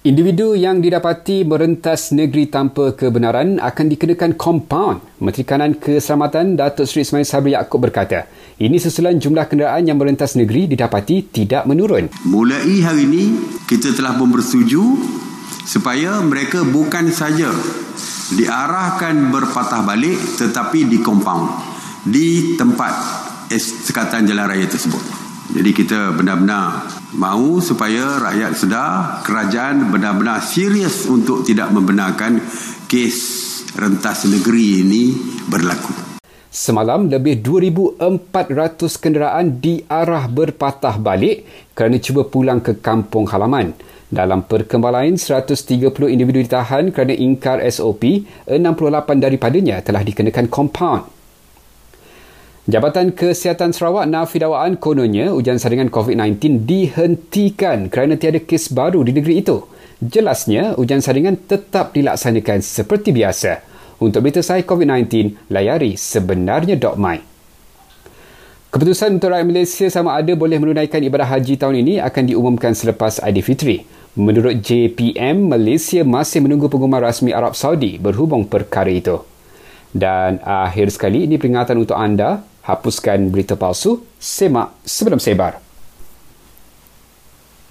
Individu yang didapati merentas negeri tanpa kebenaran akan dikenakan kompaun. Menteri Kanan Keselamatan Datuk Seri Ismail Sabri Yaakob berkata, ini susulan jumlah kenderaan yang merentas negeri didapati tidak menurun. Mulai hari ini, kita telah pun bersetuju supaya mereka bukan saja diarahkan berpatah balik tetapi di kompaun di tempat sekatan jalan raya tersebut. Jadi kita benar-benar mahu supaya rakyat sedar kerajaan benar-benar serius untuk tidak membenarkan kes rentas negeri ini berlaku. Semalam lebih 2,400 kenderaan diarah berpatah balik kerana cuba pulang ke kampung halaman. Dalam perkembangan lain, 130 individu ditahan kerana ingkar SOP, 68 daripadanya telah dikenakan kompaun. Jabatan Kesihatan Sarawak nafi dakwaan kononnya ujian saringan COVID-19 dihentikan kerana tiada kes baru di negeri itu. Jelasnya, ujian saringan tetap dilaksanakan seperti biasa. Untuk berita saya COVID-19, layari sebenarnya.my. Keputusan untuk rakyat Malaysia sama ada boleh menunaikan ibadah haji tahun ini akan diumumkan selepas Aidilfitri. Menurut JPM, Malaysia masih menunggu pengumuman rasmi Arab Saudi berhubung perkara itu. Dan akhir sekali, ini peringatan untuk anda hapuskan berita palsu, semak sebelum sebar.